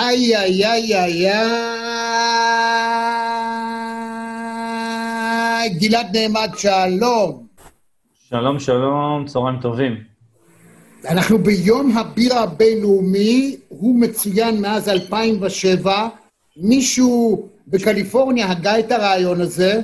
איי, איי, איי, איי, איי, גלעד נעמד, שלום. שלום, שלום, צהריים טובים. אנחנו ביום הבירה הבינלאומי, הוא מצוין מאז 2007. מישהו בקליפורניה הגה את הרעיון הזה,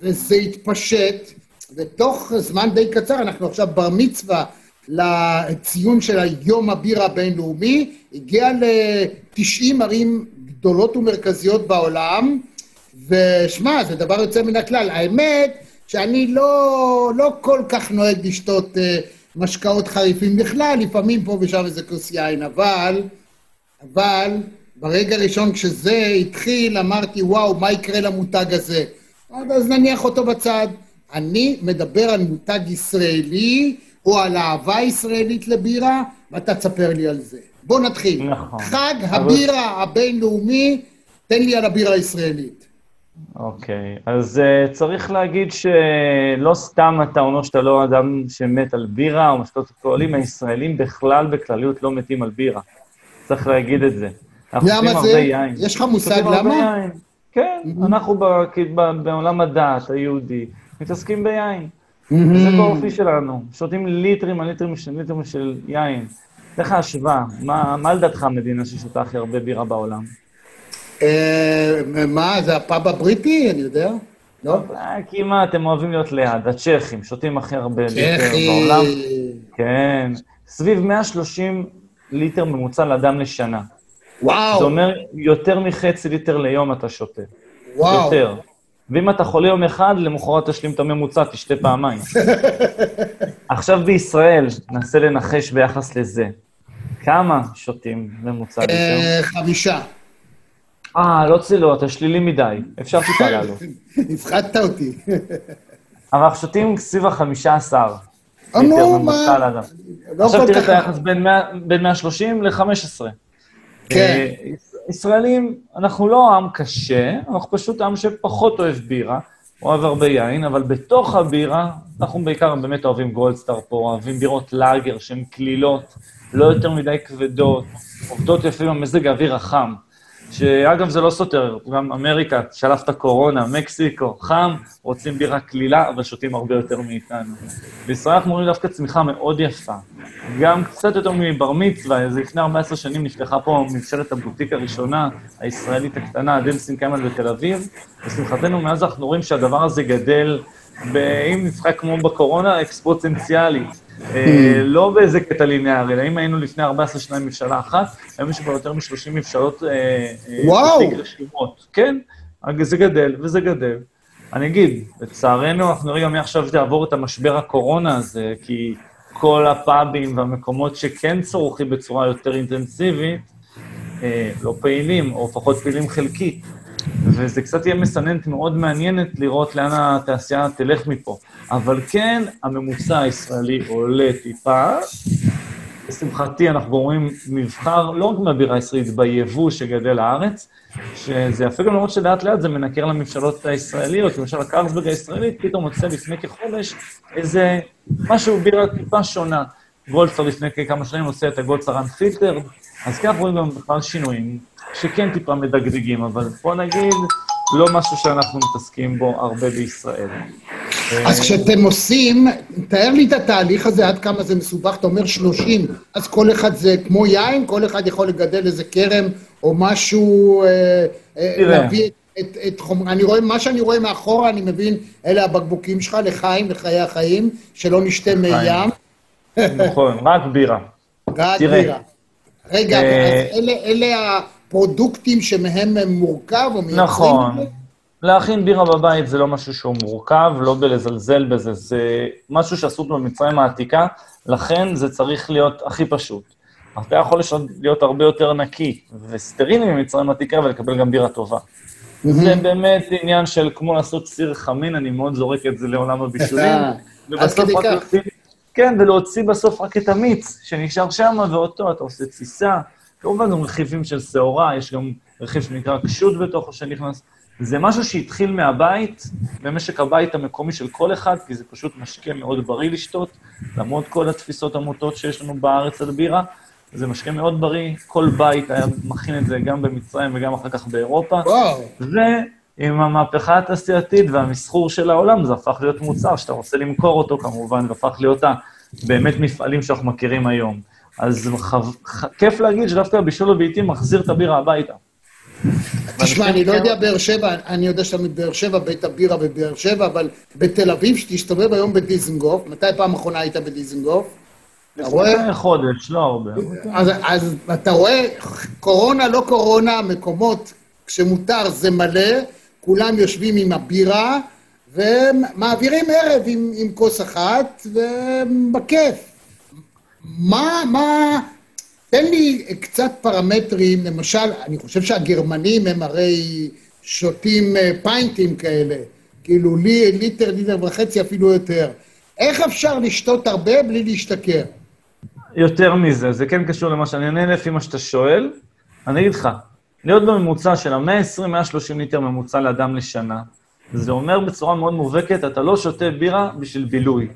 וזה התפשט, ותוך זמן די קצר, אנחנו עכשיו בר מצווה לציון של היום הבירה הבינלאומי, הגיע ל-90 ערים גדולות ומרכזיות בעולם, ושמע, זה דבר יוצא מן הכלל. האמת שאני לא, לא כל כך נוהג לשתות uh, משקאות חריפים בכלל, לפעמים פה ושם איזה כוס יין, אבל, אבל ברגע הראשון כשזה התחיל, אמרתי, וואו, מה יקרה למותג הזה? אז נניח אותו בצד. אני מדבר על מותג ישראלי, או על אהבה ישראלית לבירה, ואתה תספר לי על זה. בוא נתחיל. נכון. חג הבירה הבינלאומי, תן לי על הבירה הישראלית. אוקיי, אז uh, צריך להגיד שלא סתם אתה אומר שאתה לא אדם שמת על בירה או משתות אלכוהולים, הישראלים בכלל בכלליות לא מתים על בירה. צריך להגיד את זה. למה זה? יין. יש לך מושג למה? כן, אנחנו בעולם הדת היהודי מתעסקים ביין. זה באופי שלנו, שותים ליטרים על ליטרים ליטרים של יין. איך ההשוואה? מה לדעתך המדינה ששותה הכי הרבה בירה בעולם? אה, מה, זה הפאב הבריטי? אני יודע. לא? אה, כמעט, הם אוהבים להיות ליד, הצ'כים, שותים הכי הרבה ליטר בעולם. כן, סביב 130 ליטר ממוצע לאדם לשנה. וואו. זה אומר יותר מחצי ליטר ליום אתה שותה. וואו. יותר. ואם אתה חולה יום אחד, למחרת תשלים את הממוצע, תשתה פעמיים. עכשיו בישראל, ננסה לנחש ביחס לזה. כמה שותים ממוצע? אה, חמישה. אה, לא צילו, אתה שלילי מדי. אפשר טיפה לעלות. הפחדת אותי. אבל אנחנו שותים סביב החמישה עשר. נו, מה? לא עכשיו תראה את היחס בין 130 ל-15. כן. ישראלים, אנחנו לא עם קשה, אנחנו פשוט עם שפחות אוהב בירה, אוהב הרבה יין, אבל בתוך הבירה, אנחנו בעיקר באמת אוהבים גולדסטאר פה, אוהבים בירות לאגר שהן קלילות, לא יותר מדי כבדות, עובדות יפים במזג האוויר החם. שאגב, זה לא סותר, גם אמריקה, שלפת קורונה, מקסיקו, חם, רוצים בירה קלילה, אבל שותים הרבה יותר מאיתנו. בישראל אנחנו רואים דווקא צמיחה מאוד יפה. גם קצת יותר מבר מצווה, איזה לפני 14 שנים נפתחה פה ממשלת הבוטיק הראשונה, הישראלית הקטנה, דלסין קמל בתל אביב. לשמחתנו, מאז אנחנו רואים שהדבר הזה גדל, אם נצחק כמו בקורונה, אקספוצנציאלית. אה, לא באיזה קטע ליניארי, אלא אם היינו לפני 14 שנה עם ממשלה אחת, היום יש כבר יותר מ-30 ממשלות... אה, אה, וואו! כן, זה גדל וזה גדל. אני אגיד, לצערנו, אנחנו נראה גם מי עכשיו תעבור את המשבר הקורונה הזה, כי כל הפאבים והמקומות שכן צורכים בצורה יותר אינטנסיבית, לא פעילים, או לפחות פעילים חלקית. וזה קצת יהיה מסננת מאוד מעניינת לראות לאן התעשייה תלך מפה. אבל כן, הממוצע הישראלי עולה טיפה. לשמחתי, אנחנו רואים מבחר, לא רק מהבירה הישראלית, ביבוא שגדל לארץ, שזה יפה גם למרות שלאט לאט זה מנקר למבשלות הישראליות, למשל הקרלסברג הישראלית, פתאום מוצא לפני כחודש איזה משהו, בירה טיפה שונה. גולדסטר לפני כמה שנים עושה את הגולדסטר Unfiltered, אז כן אנחנו רואים גם בכלל שינויים. שכן טיפה מדגדגים, אבל בוא נגיד, לא משהו שאנחנו מתעסקים בו הרבה בישראל. אז כשאתם עושים, תאר לי את התהליך הזה, עד כמה זה מסובך, אתה אומר 30, אז כל אחד זה כמו יין, כל אחד יכול לגדל איזה כרם או משהו, אה, אה, להביא את, את חומר, אני רואה, מה שאני רואה מאחורה, אני מבין, אלה הבקבוקים שלך לחיים, לחיי החיים, שלא נשתה מי ים. נכון, רק בירה. רק בירה. רגע, אה, אז אלה, אלה פרודוקטים שמהם הם מורכב או מייצרים נכון. להכין בירה בבית זה לא משהו שהוא מורכב, לא בלזלזל בזה, זה משהו שעשו במצרים העתיקה, לכן זה צריך להיות הכי פשוט. אתה יכול להיות הרבה יותר נקי וסטרילי ממצרים העתיקה ולקבל גם בירה טובה. Mm-hmm. זה באמת עניין של כמו לעשות סיר חמין, אני מאוד זורק את זה לעולם הבישולים. כדי כך. כן, ולהוציא בסוף רק את המיץ שנשאר שם, ואותו אתה עושה תסיסה, כמובן גם רכיבים של שעורה, יש גם רכיב שנקרא קשות בתוכו שנכנס. זה משהו שהתחיל מהבית, במשק הבית המקומי של כל אחד, כי זה פשוט משקה מאוד בריא לשתות, למרות כל התפיסות המוטות שיש לנו בארץ על בירה, זה משקה מאוד בריא, כל בית היה מכין את זה גם במצרים וגם אחר כך באירופה. וואו. ועם המהפכה התעשייתית והמסחור של העולם, זה הפך להיות מוצר שאתה רוצה למכור אותו כמובן, והפך להיות באמת מפעלים שאנחנו מכירים היום. אז חו... כיף להגיד שדווקא הבישול הביתי מחזיר את הבירה הביתה. תשמע, אני לא יודע באר שבע, אני יודע שאתה מבאר שבע, בית הבירה בבאר שבע, אבל בתל אביב, שתסתובב היום בדיזנגוף, מתי פעם אחרונה היית בדיזנגוף? אתה רואה? לפני חודש, לא הרבה. אז, אז אתה רואה, קורונה, לא קורונה, מקומות שמותר זה מלא, כולם יושבים עם הבירה, ומעבירים ערב עם, עם כוס אחת, ובכיף. מה, מה... תן לי קצת פרמטרים, למשל, אני חושב שהגרמנים הם הרי שותים אה, פיינטים כאלה, כאילו לי, ליטר, ליטר וחצי, אפילו יותר. איך אפשר לשתות הרבה בלי להשתכר? יותר מזה, זה כן קשור למה שאני עונה לפי מה שאתה שואל. אני אגיד לך, להיות בממוצע של ה-120-130 ליטר ממוצע לאדם לשנה, זה אומר בצורה מאוד מובהקת, אתה לא שותה בירה בשביל בילוי.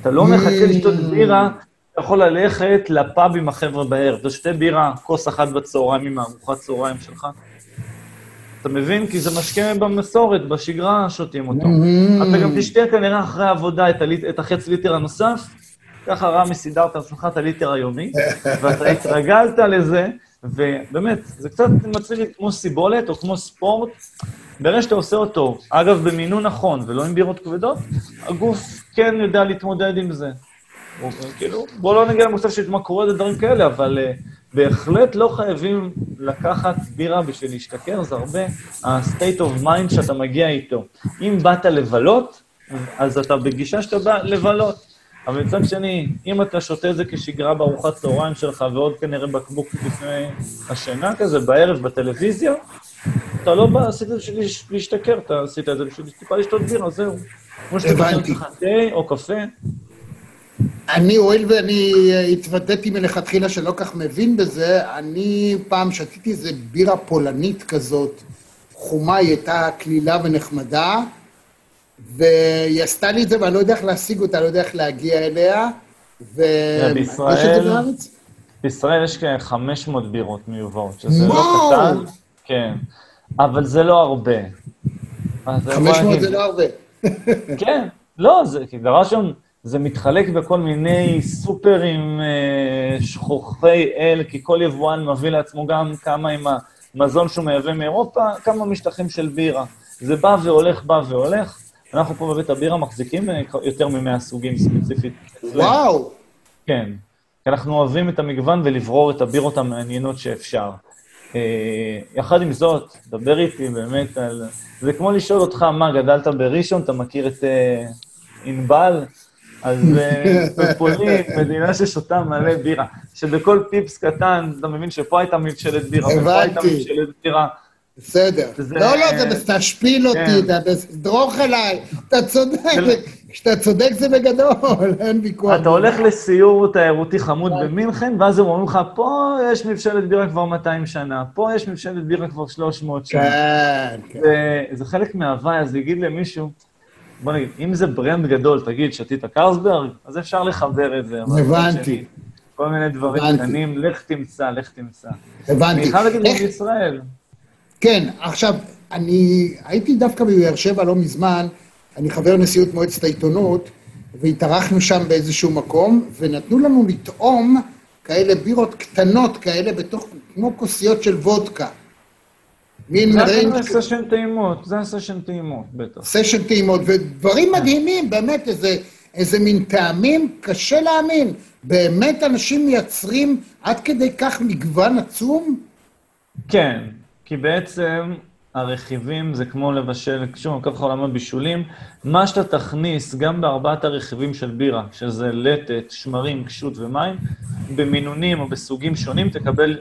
אתה לא מחכה לשתות בירה, אתה יכול ללכת לפאב עם החבר'ה בערב. אתה שותה בירה, כוס אחת בצהריים עם הארוחת צהריים שלך. אתה מבין? כי זה משקה במסורת, בשגרה שותים אותו. אתה גם תשתה כנראה אחרי העבודה את, הליט, את החצי ליטר הנוסף, ככה רמי סידרת לעצמך את הליטר היומי, ואתה התרגלת לזה, ובאמת, זה קצת מצליח כמו סיבולת או כמו ספורט. ברגע שאתה עושה אותו, אגב, במינון נכון ולא עם בירות כבדות, הגוף כן יודע להתמודד עם זה. כאילו, בוא לא נגיע למצב של התמכרויות ודברים כאלה, אבל uh, בהחלט לא חייבים לקחת בירה בשביל להשתכר, זה הרבה ה-state of mind שאתה מגיע איתו. אם באת לבלות, אז אתה בגישה שאתה בא לבלות. אבל מצד שני, אם אתה שותה את זה כשגרה בארוחת צהריים שלך, ועוד כנראה בקבוק לפני השינה כזה, בערב בטלוויזיה, אתה לא בא, עשית את זה בשביל להשתכר, אתה עשית את זה בשביל טיפה לשתות בירה, זהו. כמו שאתה הבנתי. לך תה או קפה, אני, הואיל ואני התוודעתי מלכתחילה שלא כך מבין בזה, אני פעם שתיתי איזה בירה פולנית כזאת, חומה, היא הייתה קלילה ונחמדה, והיא עשתה לי את זה, ואני לא יודע איך להשיג אותה, לא יודע איך להגיע אליה. ו... בישראל- זה בארץ? בישראל יש כ-500 בירות מיובאות, שזה לא וואו! קטן, כן, אבל זה לא הרבה. אז בוא 500 נגיד- זה לא הרבה. כן, לא, זה, דבר ראשון, זה מתחלק בכל מיני סופרים אה, שכוחי אל, כי כל יבואן מביא לעצמו גם כמה עם המזון שהוא מייבא מאירופה, כמה משטחים של בירה. זה בא והולך, בא והולך. אנחנו פה בבית הבירה מחזיקים אה, יותר מ-100 סוגים ספציפית. וואו, כן, כי אנחנו אוהבים את המגוון ולברור את הבירות המעניינות שאפשר. אה, יחד עם זאת, דבר איתי באמת על... זה כמו לשאול אותך, מה, גדלת בראשון, אתה מכיר את ענבל? אז אה, בפולין, מדינה ששותה מלא בירה, שבכל פיפס קטן, אתה מבין שפה הייתה מבשלת בירה, ופה הייתה. מבשלת בירה. בסדר. זה- לא, לא, אתה תשפיל אותי, כן. אתה תדרוך עליי, אתה צודק, זה- כשאתה צודק זה בגדול, אין ויכוח. אתה הולך לסיור תיירותי חמוד במינכן, ואז הם אומרים לך, פה יש מבשלת בירה כבר 200 שנה, פה יש מבשלת בירה כבר 300 שנה. כן, כן. זה, זה חלק מההוואי, אז להגיד למישהו, בוא נגיד, אם זה ברנד גדול, תגיד, שתית קרסברג, אז אפשר לחבר את זה. הבנתי. כל מיני דברים הבנתי. קטנים, לך תמצא, לך תמצא. הבנתי. אני חייב להגיד, איך- בישראל, כן, עכשיו, אני הייתי דווקא בבאר שבע לא מזמן, אני חבר נשיאות מועצת העיתונות, והתארחנו שם באיזשהו מקום, ונתנו לנו לטעום כאלה בירות קטנות כאלה בתוך, כמו כוסיות של וודקה. מין זה range היה סשן טעימות, זה סשן טעימות, בטח. סשן טעימות, ודברים מדהימים, באמת, איזה, איזה מין טעמים, קשה להאמין. באמת אנשים מייצרים עד כדי כך מגוון עצום? כן, כי בעצם הרכיבים זה כמו לבשל, שוב, אני ככה עולמות בישולים, מה שאתה תכניס, גם בארבעת הרכיבים של בירה, שזה לתת, שמרים, כשות ומים, במינונים או בסוגים שונים תקבל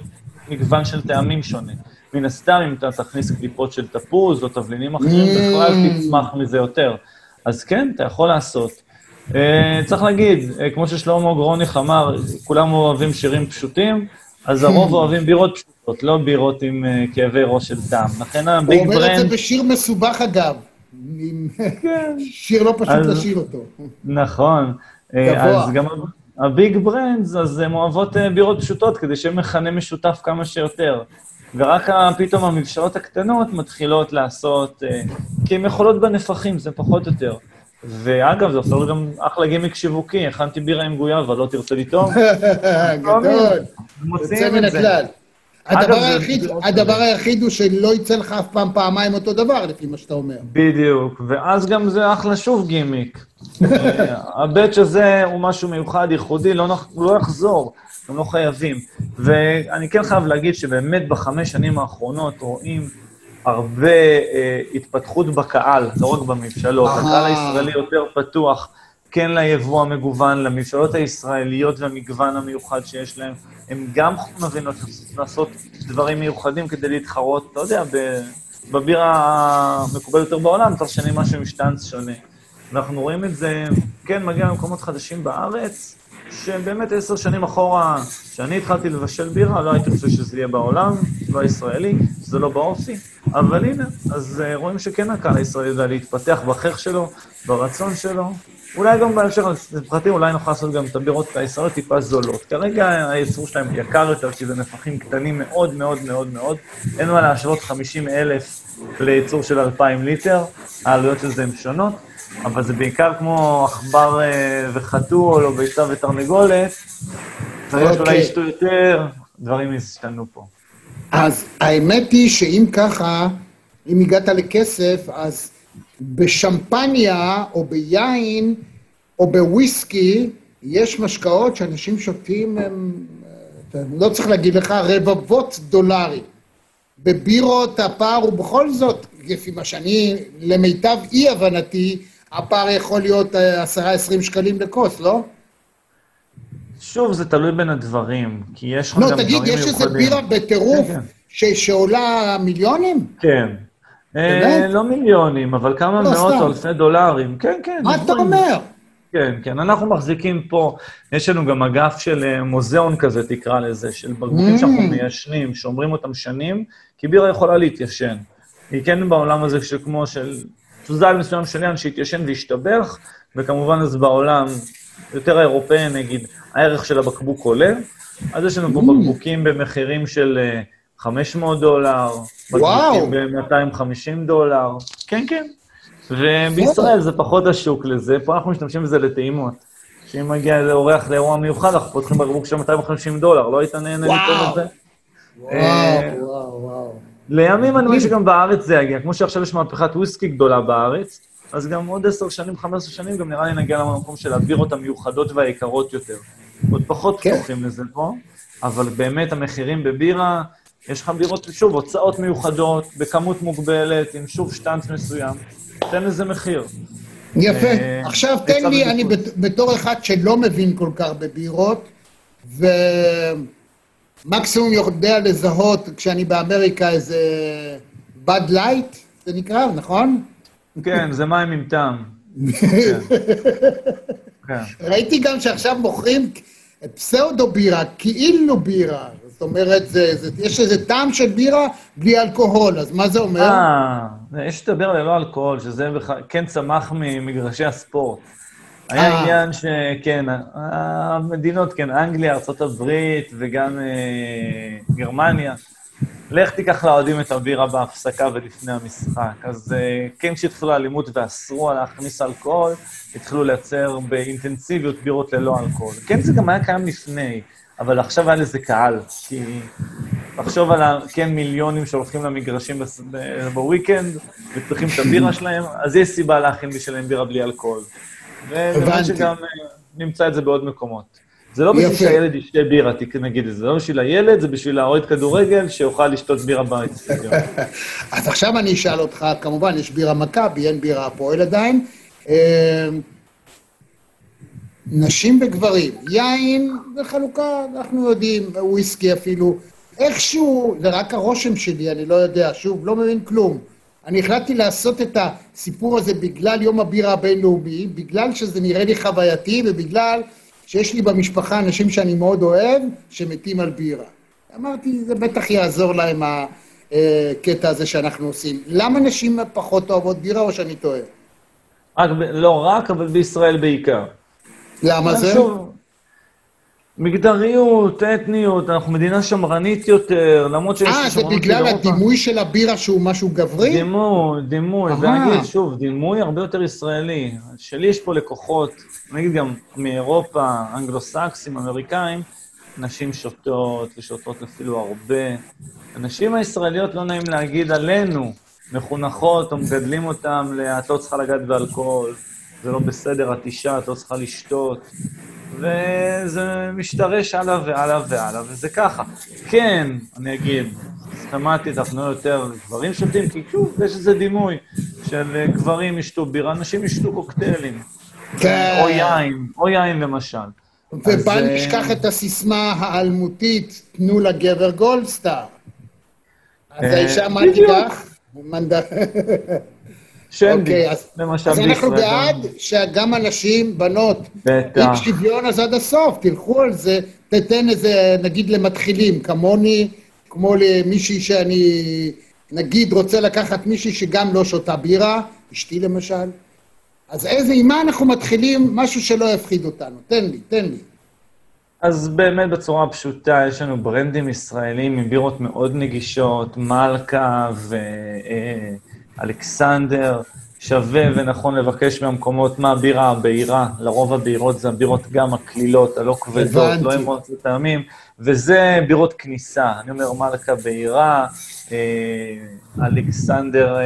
מגוון של טעמים שונה. מן הסתם, אם אתה תכניס קליפות של תפוז או תבלינים אחרים, Mm. בכלל תצמח מזה יותר. אז כן, אתה יכול לעשות. Uh, צריך להגיד, uh, כמו ששלמה גרוניך אמר, כולם אוהבים שירים פשוטים, אז הרוב אוהבים בירות פשוטות, לא בירות עם uh, כאבי ראש של טעם. לכן הוא הביג אומר את זה ברנד, בשיר מסובך אגב. כן, שיר לא פשוט לשיר אותו. נכון. אז גם הביג ברנדס, אז הן אוהבות אה, בירות פשוטות, כדי שיהיה מכנה משותף כמה שיותר. ורק פתאום המבשלות הקטנות מתחילות לעשות, אה, כי הן יכולות בנפחים, זה פחות או יותר. ואגב, זה עושה גם אחלה גימיק שיווקי, הכנתי בירה עם גויאבה, לא תרצה לטעום? גדול, יוצא מן. הכלל. הדבר זה- היחיד, זה- הדבר היחיד הוא שלא יצא לך אף פעם פעמיים אותו דבר, לפי מה שאתה אומר. בדיוק, ואז גם זה אחלה שוב גימיק. הבאץ' הזה הוא משהו מיוחד, ייחודי, לא, נח- לא יחזור, הם לא חייבים. ואני כן חייב להגיד שבאמת בחמש שנים האחרונות רואים הרבה אה, התפתחות בקהל, לא רק בממשלות. הקהל הישראלי יותר פתוח, כן ליבוא המגוון, לממשלות הישראליות והמגוון המיוחד שיש להם. הן גם מבינות לעשות דברים מיוחדים כדי להתחרות, אתה יודע, בבירה המקובלת יותר בעולם, מצד שני משהו עם שטנץ שונה. ואנחנו רואים את זה, כן, מגיע למקומות חדשים בארץ, שבאמת עשר שנים אחורה, כשאני התחלתי לבשל בירה, לא הייתי חושב שזה יהיה בעולם, לא הישראלי, זה לא באופי, אבל הנה, אז אה, רואים שכן הקהל הישראלי יודע להתפתח בחייך שלו, ברצון שלו. אולי גם בהמשך, לפרטי, אולי נוכל לעשות גם את הבירות הישראליות טיפה זולות. כרגע הייצור שלהם יקר יותר, כי זה נפחים קטנים מאוד מאוד מאוד מאוד. אין מה להשוות 50 אלף לייצור של 2,000 ליטר, העלויות של זה הן שונות, אבל זה בעיקר כמו עכבר אה, וחתול, או ביצה ותרנגולת. צריך אוקיי. אולי ישתו יותר, דברים השתנו פה. אז האמת היא שאם ככה, אם הגעת לכסף, אז בשמפניה או ביין או בוויסקי, יש משקאות שאנשים שותים, הם, אה, לא צריך להגיד לך, רבבות דולרים. בבירות הפער הוא בכל זאת, לפי מה שאני, למיטב אי-הבנתי, הפער יכול להיות אה, עשרה, עשרים שקלים לכוס, לא? שוב, זה תלוי בין הדברים, כי יש לך לא, גם דברים תגיד, מיוחדים. יש איזה בירה בטירוף כן, כן. ש- שעולה מיליונים? כן. אה, באמת? לא מיליונים, אבל כמה לא, מאות. או אלפי דולרים. כן, כן. מה אתה דברים- אומר? כן, כן. אנחנו מחזיקים פה, יש לנו גם אגף של אה, מוזיאון כזה, תקרא לזה, של בקבוקים Mm. שאנחנו מיישנים, שומרים אותם שנים, כי בירה יכולה להתיישן. היא כן בעולם הזה שכמו של סוזל מסוים של יין שהתיישן והשתבח, וכמובן אז בעולם, יותר האירופאי נגיד, הערך של הבקבוק עולה, אז יש לנו פה Mm. בקבוקים במחירים של אה, 500 דולר, וואו. בקבוקים ב-250 דולר, כן, כן. ובישראל זה פחות השוק לזה, פה אנחנו משתמשים בזה לטעימות. שאם מגיע איזה אורח לאירוע מיוחד, אנחנו פותחים בקבוק של 250 דולר, לא היית נהנה את זה? אה, וואו, וואו, וואו. לימים אני מבין שגם בארץ זה יגיע, כמו שעכשיו יש מהפכת וויסקי גדולה בארץ, אז גם עוד 10 שנים, 15 שנים, גם נראה לי נגיע למקום של הבירות המיוחדות והיקרות יותר. עוד פחות כן. פתוחים לזה פה, אבל באמת המחירים בבירה, יש לך בירות, שוב, הוצאות מיוחדות, בכמות מוגבלת, עם שוב שטנץ מסוים, תן לזה מחיר. יפה. אה, עכשיו תן לי, אני בתור אחד שלא מבין כל כך בבירות, ומקסימום יודע לזהות כשאני באמריקה איזה Bud Light, זה נקרא, נכון? כן, זה מים עם טעם. כן. כן. ראיתי גם שעכשיו מוכרים פסאודו בירה, כאילו בירה. זאת אומרת, זה, זה, יש איזה טעם של בירה בלי אלכוהול, אז מה זה אומר? אה, יש את הבירה ללא אלכוהול, שזה בכלל- כן צמח ממגרשי הספורט. היה אה. עניין שכן, המדינות, כן, אנגליה, ארה"ב וגם אה, גרמניה, לך תיקח לאוהדים את הבירה בהפסקה ולפני המשחק. אז אה, כן, כשהתחילו האלימות ואסרו להכניס אלכוהול, התחילו לייצר באינטנסיביות בירות ללא אלכוהול. כן, זה גם היה קיים לפני, אבל עכשיו היה לזה קהל, כי... תחשוב על, כן, מיליונים שהולכים למגרשים בס- בוויקנד, וצריכים את הבירה שלהם, אז יש סיבה להכין בשבילם בירה בלי אלכוהול. ובאמת הבנתי. שגם אה, נמצא את זה בעוד מקומות. זה לא בשביל. שהילד ישתה בירה, נגיד את זה, זה לא בשביל הילד, זה בשביל האוהד כדורגל שיוכל לשתות בירה באצטדיון. אז עכשיו אני אשאל אותך, כמובן, יש בירה מכבי, אין בירה הפועל עדיין. אה, נשים וגברים, יין זה חלוקה, אנחנו יודעים, וויסקי אפילו. איכשהו, זה רק הרושם שלי, אני לא יודע, שוב, לא מבין כלום. אני החלטתי לעשות את הסיפור הזה בגלל יום הבירה הבינלאומי, בגלל שזה נראה לי חווייתי ובגלל שיש לי במשפחה אנשים שאני מאוד אוהב, שמתים על בירה. אמרתי, זה בטח יעזור להם הקטע הזה שאנחנו עושים. למה נשים פחות אוהבות בירה או שאני טועה? רק, לא רק, אבל בישראל בעיקר. למה זה? שוב, מגדריות, אתניות, אנחנו מדינה שמרנית יותר, למרות שיש אה, זה שמרנות בגלל באירופה. הדימוי של הבירה שהוא משהו גברי? דימוי, דימוי, אהה. ואני אגיד שוב, דימוי הרבה יותר ישראלי. שלי יש פה לקוחות, אני אגיד גם מאירופה, אנגלו-סקסים, אמריקאים, נשים שותות, ושותות אפילו הרבה. הנשים הישראליות, לא נעים להגיד עלינו, מחונכות או מגדלים אותן ל... את לא צריכה לגעת באלכוהול, זה לא בסדר, את אישה, את לא צריכה לשתות. וזה משתרש הלאה והלאה והלאה, וזה ככה. כן, אני אגיד, סכמטית, אנחנו יותר גברים שותים, כי שוב, יש איזה דימוי של אה, גברים ישתו בירה, נשים ישתו קוקטיילים. כן. או יין, או יין למשל. ובל אז, אה, נשכח את הסיסמה האלמותית, תנו לגבר גולדסטאר. אז אה, האישה מה. תיקח? שנדי, אוקיי, אז למשל אז אנחנו. בעד שגם הנשים, בנות, בטח. אם שוויון אז עד הסוף, תלכו על זה, תתן איזה, נגיד למתחילים, כמוני, כמו למישהי שאני, נגיד, רוצה לקחת מישהי שגם לא שותה בירה, אשתי למשל. אז איזה, עם מה אנחנו מתחילים? משהו שלא יפחיד אותנו. תן לי, תן לי. אז באמת בצורה פשוטה, יש לנו ברנדים ישראלים עם בירות מאוד נגישות, מלכה ואלכסנדר. שווה ונכון לבקש מהמקומות מה הבירה הבהירה, לרוב הבירות זה הבירות גם הקלילות, הלא כבדות, הבנתי. לא אמרות לטעמים, וזה בירות כניסה. אני אומר מלכה בהירה, אה, אלכסנדר אה,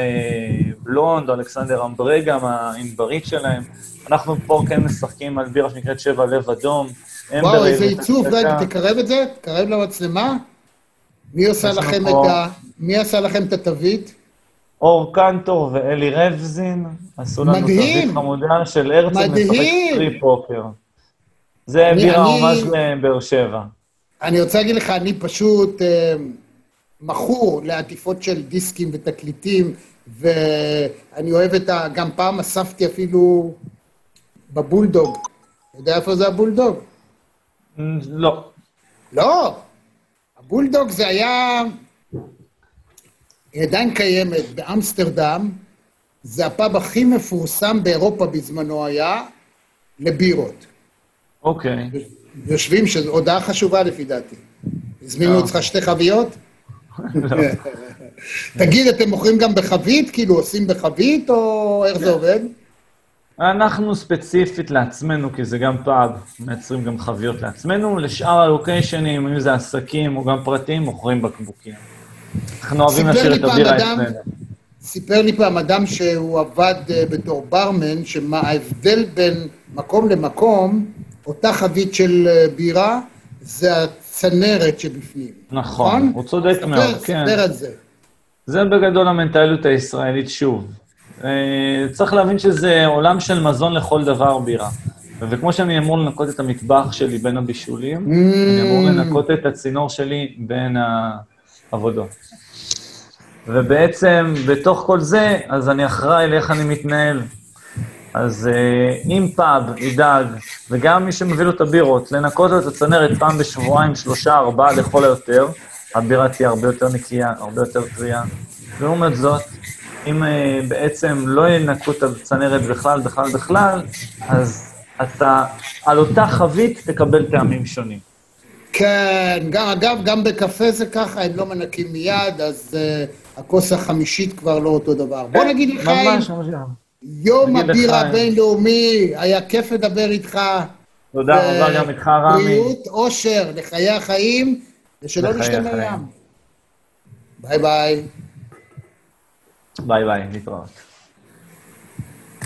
בלונד, או אלכסנדר אמברגה, הענברית שלהם. אנחנו פה כן משחקים על בירה שנקראת שבע לב אדום. וואו, איזה עיצוב. רגע, תקרב את זה, תקרב למצלמה. מי עושה יש לנו לכם פה- את ה... מי עשה לכם את התווית? אור קנטור ואלי רבזין עשו לנו. תווית חמודה של הרצל משחק. סטרי פוקר. זה אני- ממש לבאר שבע. אני רוצה להגיד לך, אני פשוט אה, מכור לעטיפות של דיסקים ותקליטים, ואני אוהב את ה... גם פעם אספתי אפילו בבולדוג. אתה יודע איפה זה הבולדוג? לא. לא. הבולדוג זה היה... היא עדיין קיימת באמסטרדם, זה הפאב הכי מפורסם באירופה בזמנו היה, לבירות. אוקיי. יושבים, שזו הודעה חשובה לפי דעתי. הזמינו אה. אותך שתי חביות? לא. תגיד, אתם מוכרים גם בחבית? כאילו עושים בחבית, או איך זה עובד? אנחנו ספציפית לעצמנו, כי זה גם פאב, מייצרים גם חביות לעצמנו. לשאר הלוקיישנים, אם זה עסקים או גם פרטיים, מוכרים בקבוקים. אנחנו אוהבים להשאיר לי את הבירה אצלנו. סיפר לי פעם אדם שהוא עבד אה, בתור ברמן, שמה ההבדל בין מקום למקום, אותה חבית של אה, בירה, זה הצנרת שבפנים. נכון, הוא צודק ספר- מאוד, כן. ספר על זה. זה בגדול המנטליות הישראלית שוב. אה, צריך להבין שזה עולם של מזון לכל דבר בירה. וכמו שאני אמור לנקות את המטבח שלי בין הבישולים, אני אמור לנקות את הצינור שלי בין העבודות. ובעצם, בתוך כל זה, אז אני אחראי לאיך אני מתנהל. אז אה, אם פאב ידאג, וגם מי שמביא לו את הבירות, לנקות לו את הצנרת פעם בשבועיים, שלושה, ארבעה לכל היותר, הבירה תהיה הרבה יותר נקייה, הרבה יותר טריה. לעומת זאת, אם אה, בעצם לא ינקו את הצנרת בכלל, בכלל, בכלל, אז אתה על אותה חבית תקבל טעמים שונים. כן, גם, אגב, גם בקפה זה ככה, הם לא מנקים מיד, אז uh, הכוס החמישית כבר לא אותו דבר. בוא נגיד לך, ממש, ממש. יום הבירה. הבינלאומי, היה כיף לדבר איתך. תודה ו- רבה גם איתך, רמי. בריאות, אושר, לחיי החיים, ושלא החיים. ים. ביי ביי. ביי ביי, להתראות.